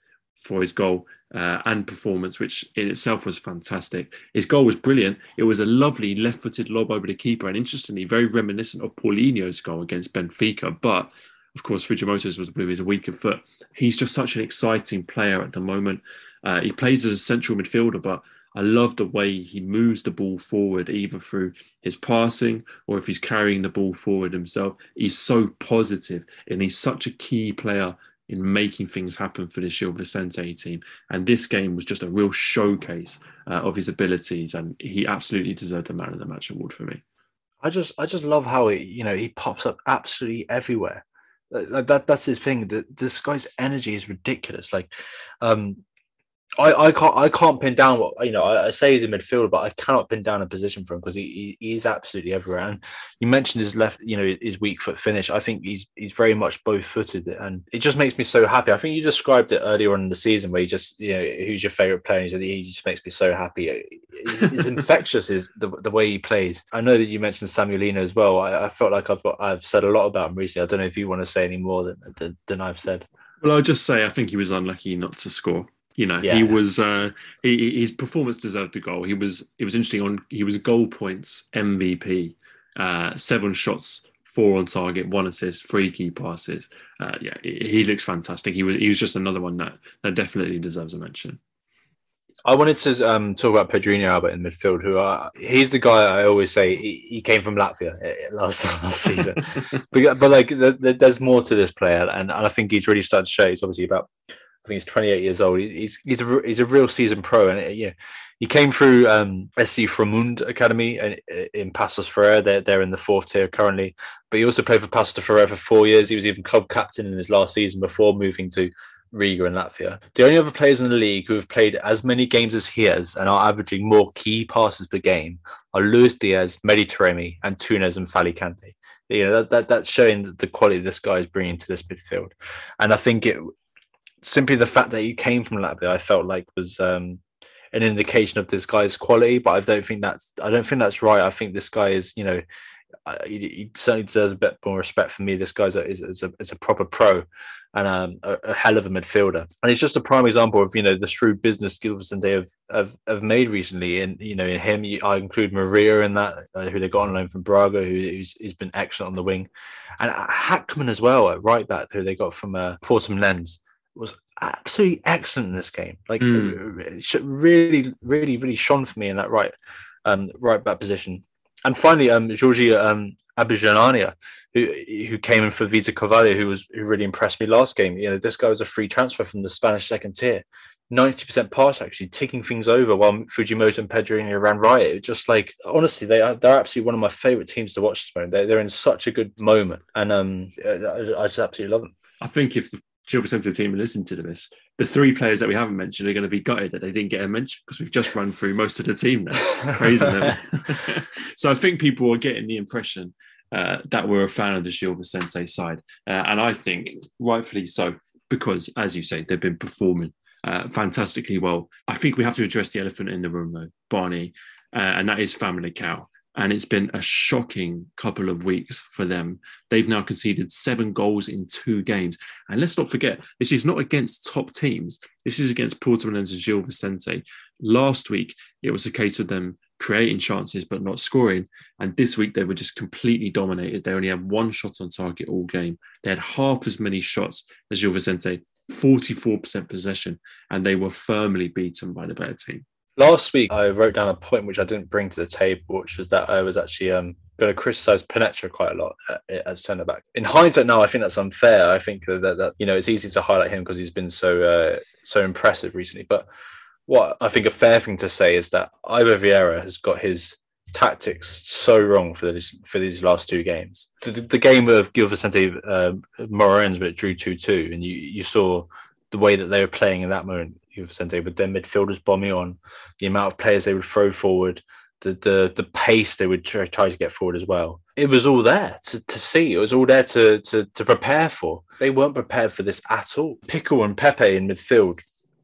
Speaker 1: for his goal uh, and performance, which in itself was fantastic. His goal was brilliant. It was a lovely left footed lob over the keeper, and interestingly, very reminiscent of Paulinho's goal against Benfica. But of course, Fujimoto's was with his weaker foot. He's just such an exciting player at the moment. Uh, he plays as a central midfielder, but I love the way he moves the ball forward, either through his passing or if he's carrying the ball forward himself. He's so positive and he's such a key player in making things happen for the Gil Vicente team. And this game was just a real showcase uh, of his abilities, and he absolutely deserved the man of the match award for me.
Speaker 2: I just, I just love how he, you know, he pops up absolutely everywhere. Like that, that's his thing. The, this guy's energy is ridiculous. Like, um, I, I can't I can't pin down what you know. I, I, say he's a midfielder, but I cannot pin down a position for him because he, he he's absolutely everywhere. And you mentioned his left, you know, his weak foot finish. I think he's he's very much both footed, and it just makes me so happy. I think you described it earlier on in the season where you just you know who's your favorite player. And he said he just makes me so happy. It's infectious is the the way he plays. I know that you mentioned Samuel Lino as well. I, I felt like I've got I've said a lot about him recently. I don't know if you want to say any more than than, than I've said.
Speaker 1: Well, I'll just say I think he was unlucky not to score. You know, yeah. he was uh, he, his performance deserved a goal. He was it was interesting on he was goal points MVP, uh, seven shots, four on target, one assist, three key passes. Uh, yeah, he looks fantastic. He was he was just another one that that definitely deserves a mention.
Speaker 2: I wanted to um, talk about Pedrinho Albert in midfield. Who are, he's the guy I always say he, he came from Latvia eh, eh, last last season, but, but like the, the, there's more to this player, and, and I think he's really started to show. He's obviously about I think he's 28 years old. He's he's a he's a real season pro, and uh, yeah, he came through um, SC Freamunde Academy in, uh, in Paços Ferreira. They're they're in the fourth tier currently, but he also played for Paços Ferreira for four years. He was even club captain in his last season before moving to Riga in Latvia. The only other players in the league who have played as many games as he has and are averaging more key passes per game are Luis Diaz, Mehdi Taremi, and Túnez and Fally Kante you know that, that that's showing the quality this guy is bringing to this midfield and i think it simply the fact that he came from Latvia, I felt like was um, an indication of this guy's quality. But I don't think that's I don't think that's right. I think this guy is, you know, he, he certainly deserves a bit more respect from me. This guy's a, is, is a, is a proper pro and um, a, a, hell of a midfielder. And he's just a prime example of you know the shrewd business Gilbertson they have, have, have made recently. And you know in him, I include Maria in that, uh, who they got on loan from Braga, who, who's, who's been excellent on the wing, and Hackman as well at right back, who they got from uh, Portimonense was absolutely excellent in this game. Like mm. really, really, really shone for me in that right, um, right back position. And finally, um, Georgie um, Aburjania, who who came in for Vítor Carvalho, who was who really impressed me last game. You know, this guy was a free transfer from the Spanish second tier. 90% pass actually, taking things over while Fujimoto and Pedrinho ran riot. It just like honestly, they are they're absolutely one of my favorite teams to watch this moment. They're, they're in such a good moment, and um, I, I just absolutely love them.
Speaker 1: I think if the Gil the team and listen to this, the three players that we haven't mentioned are going to be gutted that they didn't get a mention because we've just run through most of the team now, praising them. so I think people are getting the impression uh, that we're a fan of the Gil Vicente side. Uh, and I think rightfully so, because as you say, they've been performing uh, fantastically well. I think we have to address the elephant in the room, though, Barney, uh, and that is Famalicão and it's been a shocking couple of weeks for them. They've now conceded seven goals in two games. And let's not forget, this is not against top teams. This is against Portimonense and Gil Vicente. Last week, it was a case of them creating chances but not scoring. And this week, they were just completely dominated. They only had one shot on target all game. They had half as many shots as Gil Vicente, 44% possession, and they were firmly beaten by the better team.
Speaker 2: Last week, I wrote down a point which I didn't bring to the table, which was that I was actually um, going to criticize Penetra quite a lot as centre back. In hindsight, now I think that's unfair. I think that, that, that you know it's easy to highlight him because he's been so uh, so impressive recently. But what I think a fair thing to say is that Ivo Vieira has got his tactics so wrong for this for these last two games. The, the game of Gil Vicente uh, Morens, but it drew two two, and you you saw the way that they were playing in that moment Vicente with their midfielders bombing on, the amount of players they would throw forward, the the the pace they would try, try to get forward as well. It was all there to, to see. It was all there to, to to prepare for. They weren't prepared for this at all. Pickel and Pepe in midfield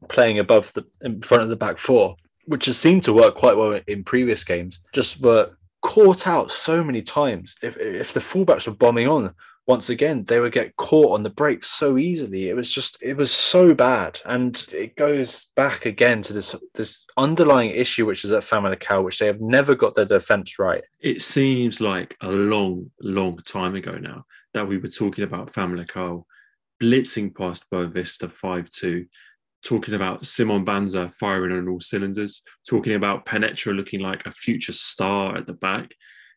Speaker 2: playing above the in front of the back four, which has seemed to work quite well in previous games, just were caught out so many times. If if the fullbacks were bombing on, once again they would get caught on the break so easily it was just it was so bad and it goes back again to this this underlying issue which is at Famalicão which they have never got their defense right
Speaker 1: it seems like a long long time ago now that we were talking about Famalicão blitzing past Boavista 5-2 talking about Simon Banza firing on all cylinders, talking about Penetra looking like a future star at the back.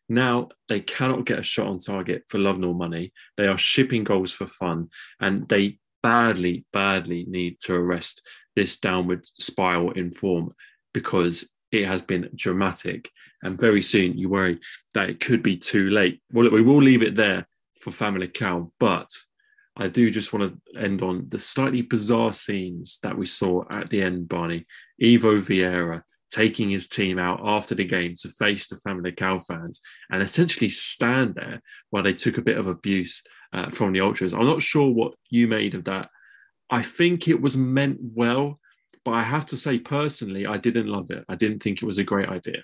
Speaker 1: Now they cannot get a shot on target for love nor money. They are shipping goals for fun, and they badly, badly need to arrest this downward spiral in form because it has been dramatic. And very soon you worry that it could be too late. Well, we will leave it there for Famalicão, but I do just want to end on the slightly bizarre scenes that we saw at the end, Barney. Ivo Vieira taking his team out after the game to face the Famalicão fans and essentially stand there while they took a bit of abuse uh, from the Ultras. I'm not sure what you made of that. I think it was meant well, but I have to say, personally, I didn't love it. I didn't think it was a great idea.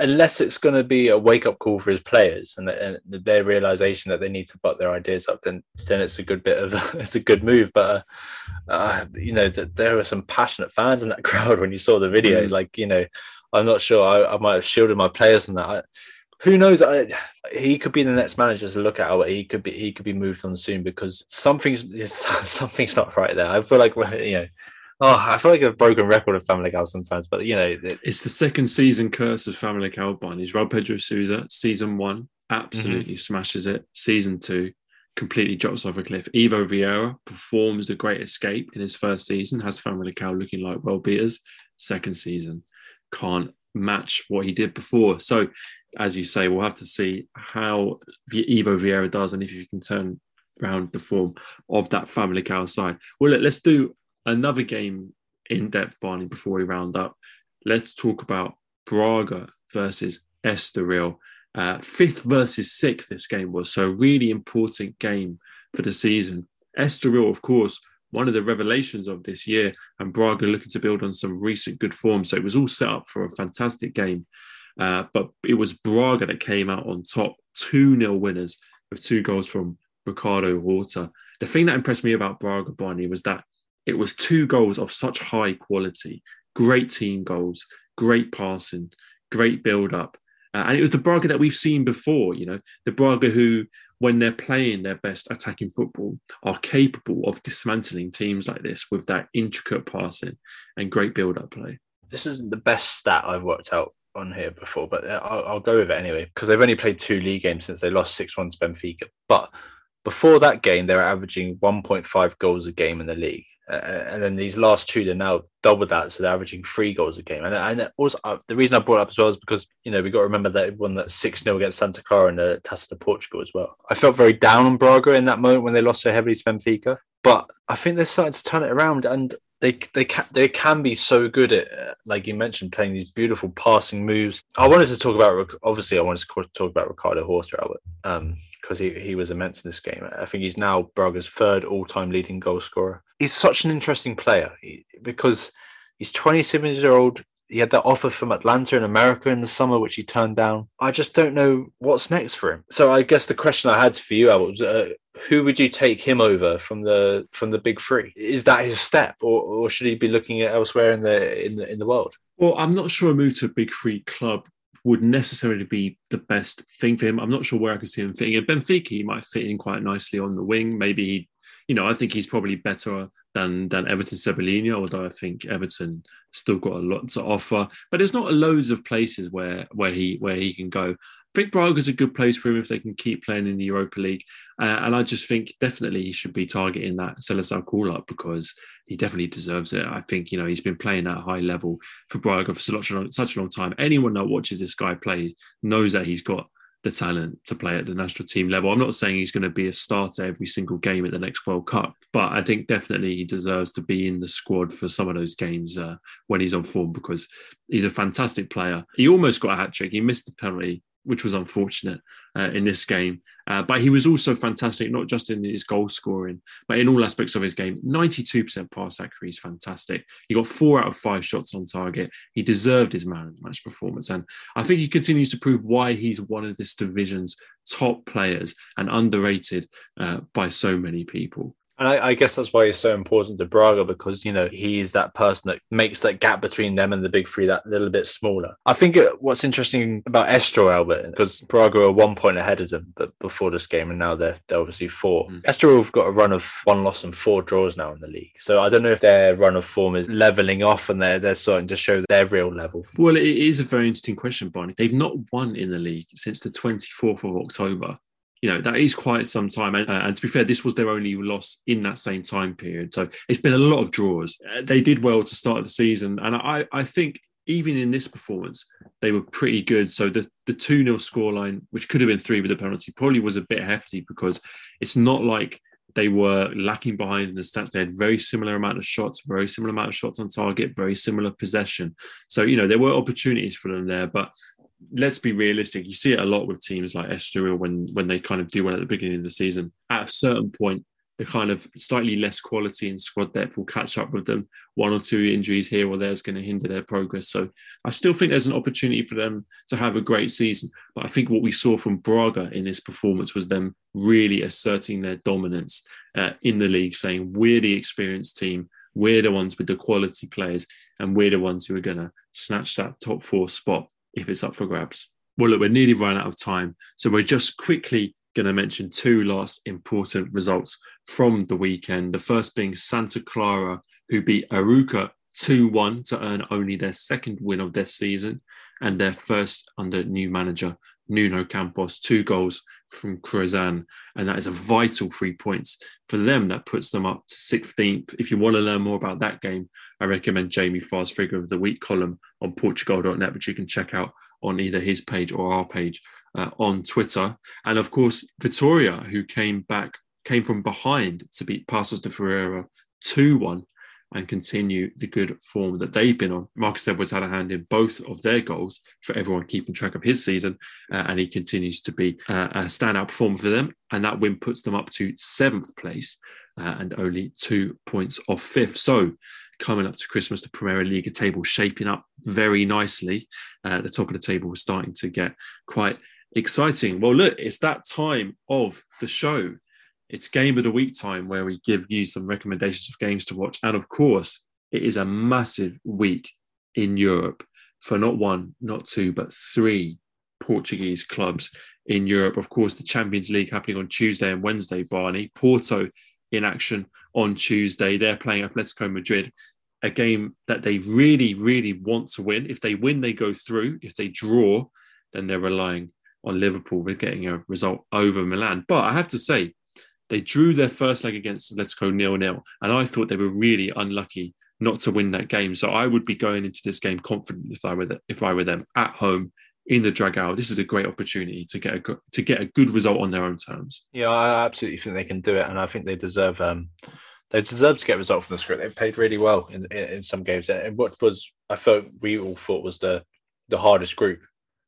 Speaker 2: Unless it's going to be a wake up call for his players and, and, their realization that they need to butt their ideas up, then then it's a good bit of it's a good move. But uh, uh, you know that there were some passionate fans in that crowd when you saw the video. Mm. Like you know, I'm not sure I, I might have shielded my players from that. I, who knows? I, he could be the next manager to look at. He could be he could be moved on soon because something's something's not right there. I feel like you know. Oh, I feel like a broken record of Famalicão sometimes, but you know,
Speaker 1: it, it's the second season curse of Family Famalicão. Barney's Raul Pedro Sousa, season one, absolutely mm-hmm. smashes it. Season two, completely drops off a cliff. Ivo Vieira performs the great escape in his first season, has Famalicão looking like world beaters. Second season, can't match what he did before. So as you say, we'll have to see how Ivo Vieira does and if you can turn around the form of that Famalicão side. Well, let, us do another game in depth, Barney, before we round up. Let's talk about Braga versus Estoril. Uh, fifth versus sixth, this game was. So, really important game for the season. Estoril, of course, one of the revelations of this year, and Braga looking to build on some recent good form. So, it was all set up for a fantastic game. Uh, but it was Braga that came out on top, 2 0 winners with two goals from Ricardo Horta. The thing that impressed me about Braga, Barney, was that it was two goals of such high quality, great team goals, great passing, great build up. Uh, and it was the Braga that we've seen before, you know, the Braga who, when they're playing their best attacking football, are capable of dismantling teams like this with that intricate passing and great build up play.
Speaker 2: This isn't the best stat I've worked out on here before, but uh, I'll, I'll go with it anyway because they've only played two league games since they lost 6 1 to Benfica. But before that game, they were averaging 1.5 goals a game in the league. Uh, and then these last two, they're now double that, so they're averaging three goals a game. And, and also, uh, the reason I brought up as well is because you know we got to remember that won that six 0 against Santa Clara and the Taça de Portugal as well. I felt very down on Braga in that moment when they lost so heavily to Benfica, but I think they're starting to turn it around. And they they can they can be so good at like you mentioned playing these beautiful passing moves. I wanted to talk about obviously I wanted to talk about Ricardo Horta Albert um because he, he was immense in this game. I think he's now Braga's third all time leading goal scorer. He's such an interesting player because he's 27 years old. He had that offer from Atlanta in America in the summer, which he turned down. I just don't know what's next for him. So I guess the question I had for you, Albert, was uh, who would you take him over from the from the big three? Is that his step, or, or should he be looking at elsewhere in the in the in the world?
Speaker 1: Well, I'm not sure a move to a big three club would necessarily be the best thing for him. I'm not sure where I could see him fitting in. Benfica, he might fit in quite nicely on the wing. Maybe he, you know, I think he's probably better than than Everton Cebolinha, although I think Everton still got a lot to offer. But there's not loads of places where where he where he can go. I think Braga's a good place for him if they can keep playing in the Europa League. Uh, and I just think definitely he should be targeting that Seleção call up because he definitely deserves it. I think, you know, he's been playing at a high level for Braga for such a long, such a long time. Anyone that watches this guy play knows that he's got the talent to play at the national team level. I'm not saying he's going to be a starter every single game at the next World Cup, but I think definitely he deserves to be in the squad for some of those games uh, when he's on form because he's a fantastic player. He almost got a hat trick. He missed the penalty which was unfortunate uh, in this game. Uh, but he was also fantastic, not just in his goal scoring, but in all aspects of his game. 92% pass accuracy is fantastic. He got four out of five shots on target. He deserved his man of the match performance. And I think he continues to prove why he's one of this division's top players and underrated uh, by so many people.
Speaker 2: And I, I, guess that's why he's so important to Braga because you know he is that person that makes that gap between them and the big three that little bit smaller. I think it, what's interesting about Estoril Albert because Braga are one point ahead of them, but before this game, and now they're they're obviously four. Mm. Estoril have got a run of one loss and four draws now in the league, so I don't know if their run of form is leveling off and they're they're starting to show their real level.
Speaker 1: Well, it is a very interesting question, Barney. They've not won in the league since the twenty fourth of October you know that is quite some time. And, uh, and, to be fair this was their only loss in that same time period. So it's been a lot of draws. Uh, they did well to start the season. And i i think even in this performance they were pretty good. So the the 2-0 scoreline which could have been 3 with a penalty probably was a bit hefty because it's not like they were lacking behind in the stats. They had very similar amount of shots, very similar amount of shots on target, very similar possession. So you know there were opportunities for them there, but let's be realistic. You see it a lot with teams like Estoril when when they kind of do well at the beginning of the season. At a certain point, the kind of slightly less quality in squad depth will catch up with them. One or two injuries here or there is going to hinder their progress. So I still think there's an opportunity for them to have a great season. But I think what we saw from Braga in this performance was them really asserting their dominance uh, in the league, saying we're the experienced team. We're the ones with the quality players, and we're the ones who are going to snatch that top four spot if it's up for grabs. Well, look, we're nearly run out of time. So we're just quickly going to mention two last important results from the weekend. The first being Santa Clara, who beat Arouca 2 1 to earn only their second win of their season and their first under new manager Nuno Campos, two goals from Crysan. And that is a vital three points for them. That puts them up to 16th. If you want to learn more about that game, I recommend Jamie Farr's Figure of the Week column on Portugoal.net, which you can check out on either his page or our page uh, on Twitter. And of course, Vitoria, who came back, came from behind to beat Paços de Ferreira 2 1 and continue the good form that they've been on. Marcus Edwards had a hand in both of their goals for everyone keeping track of his season, uh, and he continues to be uh, a standout performer for them. And that win puts them up to seventh place uh, and only two points off fifth. So, coming up to Christmas, the Premier League table shaping up very nicely. Uh, the top of the table was starting to get quite exciting. Well, look, it's that time of the show it's game of the week time where we give you some recommendations of games to watch. And of course, it is a massive week in Europe for not one, not two, but three Portuguese clubs in Europe. Of course, the Champions League happening on Tuesday and Wednesday, Barney. Porto in action on Tuesday. They're playing Atletico Madrid, a game that they really, really want to win. If they win, they go through. If they draw, then they're relying on Liverpool for getting a result over Milan. But I have to say, they drew their first leg against Atletico nil nil, and I thought they were really unlucky not to win that game. So I would be going into this game confident if I were the, if I were them at home in the Dragao. This is a great opportunity to get a to get a good result on their own terms.
Speaker 2: Yeah, I absolutely think they can do it, and I think they deserve um, they deserve to get a result from the script. They played really well in, in, in some games, and what was I thought we all thought was the the hardest group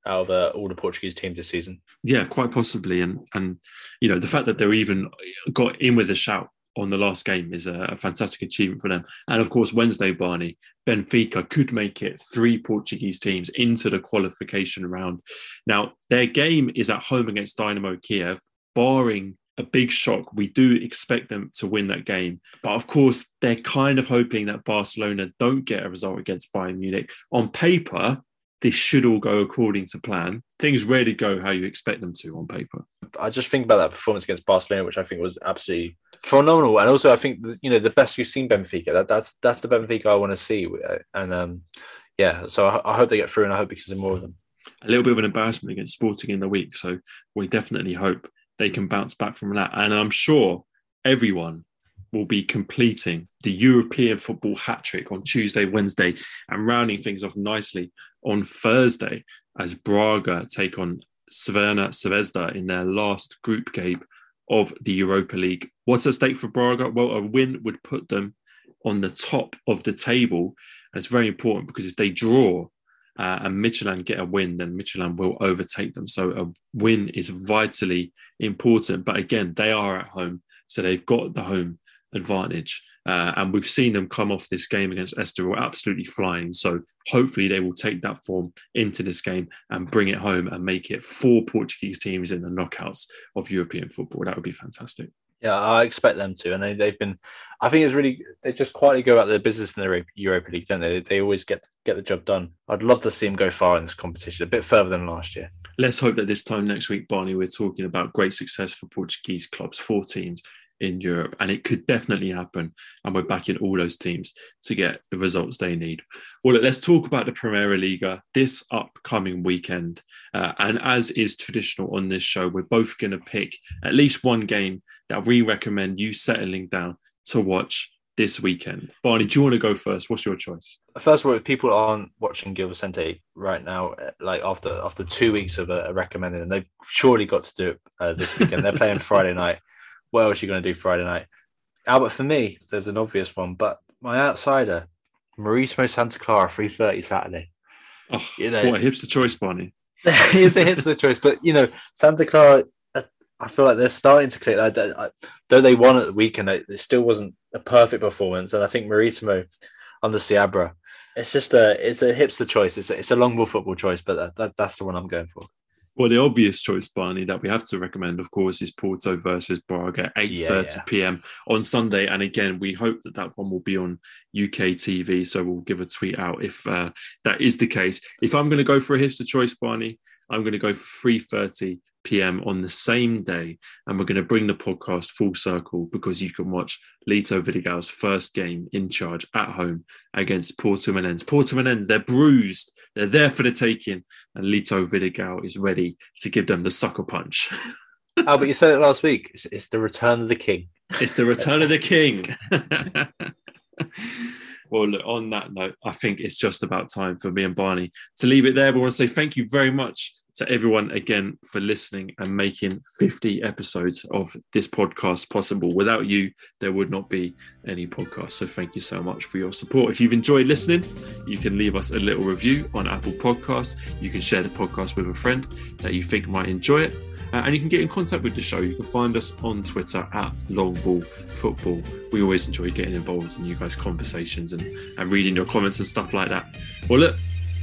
Speaker 2: out of uh, all the Portuguese teams this season.
Speaker 1: Yeah, quite possibly, and and you know the fact that they're even got in with a shout on the last game is a, a, fantastic achievement for them. And of course, Wednesday, Barney, Benfica could make it three Portuguese teams into the qualification round. Now, their game is at home against Dynamo Kiev, barring a big shock. We do expect them to win that game. But of course, they're kind of hoping that Barcelona don't get a result against Bayern Munich. On paper, this should all go according to plan. Things rarely go how you expect them to on paper.
Speaker 2: I just think about that performance against Barcelona, which I think was absolutely phenomenal, and also I think you know the best we've seen Benfica. That, that's that's the Benfica I want to see, and um, yeah. So I, I, hope they get through, and I hope because of more of them.
Speaker 1: A little bit of an embarrassment against Sporting in the week, so we definitely hope they can bounce back from that. And I'm sure everyone will be completing the European football hat trick on Tuesday, Wednesday, and rounding things off nicely on Thursday as Braga take on Crvena Zvezda in their last group game of the Europa League. What's at stake for Braga? Well, a win would put them on the top of the table. And it's very important because if they draw uh, and Midtjylland get a win, then Midtjylland will overtake them. So a win is vitally important. But again, they are at home. So they've got the home advantage. Uh, and we've seen them come off this game against Estoril absolutely flying. So hopefully they will take that form into this game and bring it home and make it four Portuguese teams in the knockouts of European football. That would be fantastic.
Speaker 2: Yeah, I expect them to, and they, they've been. I think it's really they just quietly go about their business in the Europa League, don't they? They always get get the job done. I'd love to see them go far in this competition, a bit further than last year.
Speaker 1: Let's hope that this time next week, Barney, we're talking about great success for Portuguese clubs, four teams in Europe, and it could definitely happen. And we're backing all those teams to get the results they need. Well, let's talk about the Primeira Liga this upcoming weekend. Uh, and as is traditional on this show, we're both going to pick at least one game that we recommend you settling down to watch this weekend. Barney, do you want to go first? What's your choice?
Speaker 2: First of all, if people aren't watching Gil Vicente right now, uh, like after after two weeks of a, recommending, and they've surely got to do it uh, this weekend. They're playing Friday night what else are you going to do Friday night? Albert, for me, there's an obvious one, but my outsider, Marítimo Santa Clara, 3.30 Saturday.
Speaker 1: Oh, you know, what a hipster choice, Barney.
Speaker 2: it's a hipster choice, but, you know, Santa Clara, uh, I feel like they're starting to click. though they won at the weekend, it, it still wasn't a perfect performance. And I think Marítimo under Seabra, it's just a it's a hipster choice. It's a, it's a long ball football choice, but that, that, that's the one I'm going for.
Speaker 1: Well, the obvious choice, Barney, that we have to recommend, of course, is Porto versus Braga, 8.30 yeah, yeah. p.m. on Sunday. And again, we hope that that one will be on UK TV. So we'll give a tweet out if uh, that is the case. If I'm going to go for a history choice, Barney, I'm going to go for 3.30 p.m. on the same day. And we're going to bring the podcast full circle because you can watch Lito Vidigal's first game in charge at home against Porto Menens. Porto Portimonense, they're bruised they're there for the taking, and Lito Vidigal is ready to give them the sucker punch.
Speaker 2: oh, but you said it last week. It's, it's the return of the king.
Speaker 1: It's the return of the king. well, look, on that note, I think it's just about time for me and Barney to leave it there. But I want to say thank you very much to everyone again for listening and making 50 episodes of this podcast possible. Without you, there would not be any podcast. So thank you so much for your support. If you've enjoyed listening, you can leave us a little review on Apple Podcasts. You can share the podcast with a friend that you think might enjoy it. Uh, and you can get in contact with the show. You can find us on Twitter at Longball Football. We always enjoy getting involved in you guys' conversations and, and reading your comments and stuff like that. Well, look,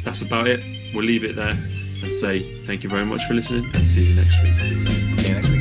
Speaker 1: that's about it. We'll leave it there and say thank you very much for listening and see you next week. See you next week.